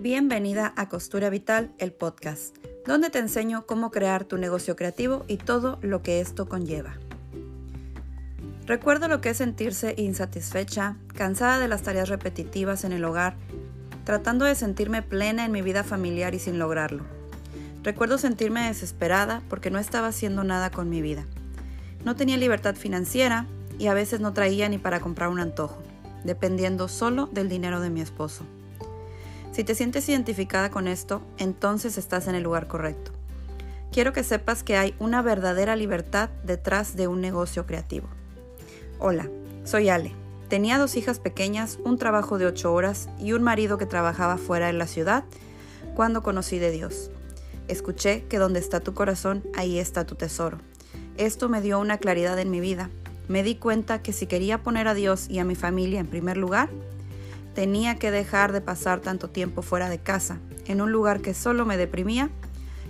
Bienvenida a Costura Vital, el podcast, donde te enseño cómo crear tu negocio creativo y todo lo que esto conlleva. Recuerdo lo que es sentirse insatisfecha, cansada de las tareas repetitivas en el hogar, tratando de sentirme plena en mi vida familiar y sin lograrlo. Recuerdo sentirme desesperada porque no estaba haciendo nada con mi vida. No tenía libertad financiera y a veces no traía ni para comprar un antojo, dependiendo solo del dinero de mi esposo. Si te sientes identificada con esto, entonces estás en el lugar correcto. Quiero que sepas que hay una verdadera libertad detrás de un negocio creativo. Hola, soy Ale. Tenía dos hijas pequeñas, un trabajo de ocho horas y un marido que trabajaba fuera de la ciudad cuando conocí de Dios. Escuché que donde está tu corazón, ahí está tu tesoro. Esto me dio una claridad en mi vida. Me di cuenta que si quería poner a Dios y a mi familia en primer lugar, Tenía que dejar de pasar tanto tiempo fuera de casa, en un lugar que solo me deprimía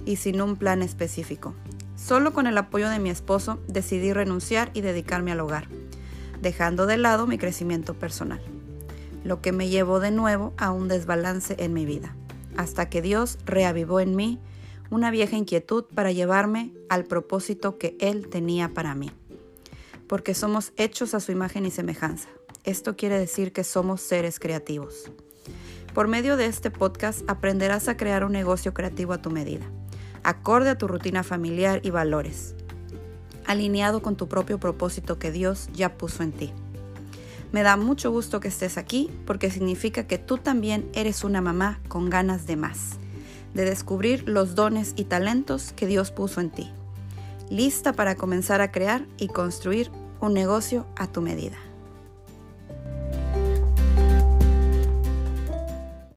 y sin un plan específico. Solo con el apoyo de mi esposo decidí renunciar y dedicarme al hogar, dejando de lado mi crecimiento personal, lo que me llevó de nuevo a un desbalance en mi vida, hasta que Dios reavivó en mí una vieja inquietud para llevarme al propósito que Él tenía para mí, porque somos hechos a su imagen y semejanza. Esto quiere decir que somos seres creativos. Por medio de este podcast aprenderás a crear un negocio creativo a tu medida, acorde a tu rutina familiar y valores, alineado con tu propio propósito que Dios ya puso en ti. Me da mucho gusto que estés aquí porque significa que tú también eres una mamá con ganas de más, de descubrir los dones y talentos que Dios puso en ti. Lista para comenzar a crear y construir un negocio a tu medida.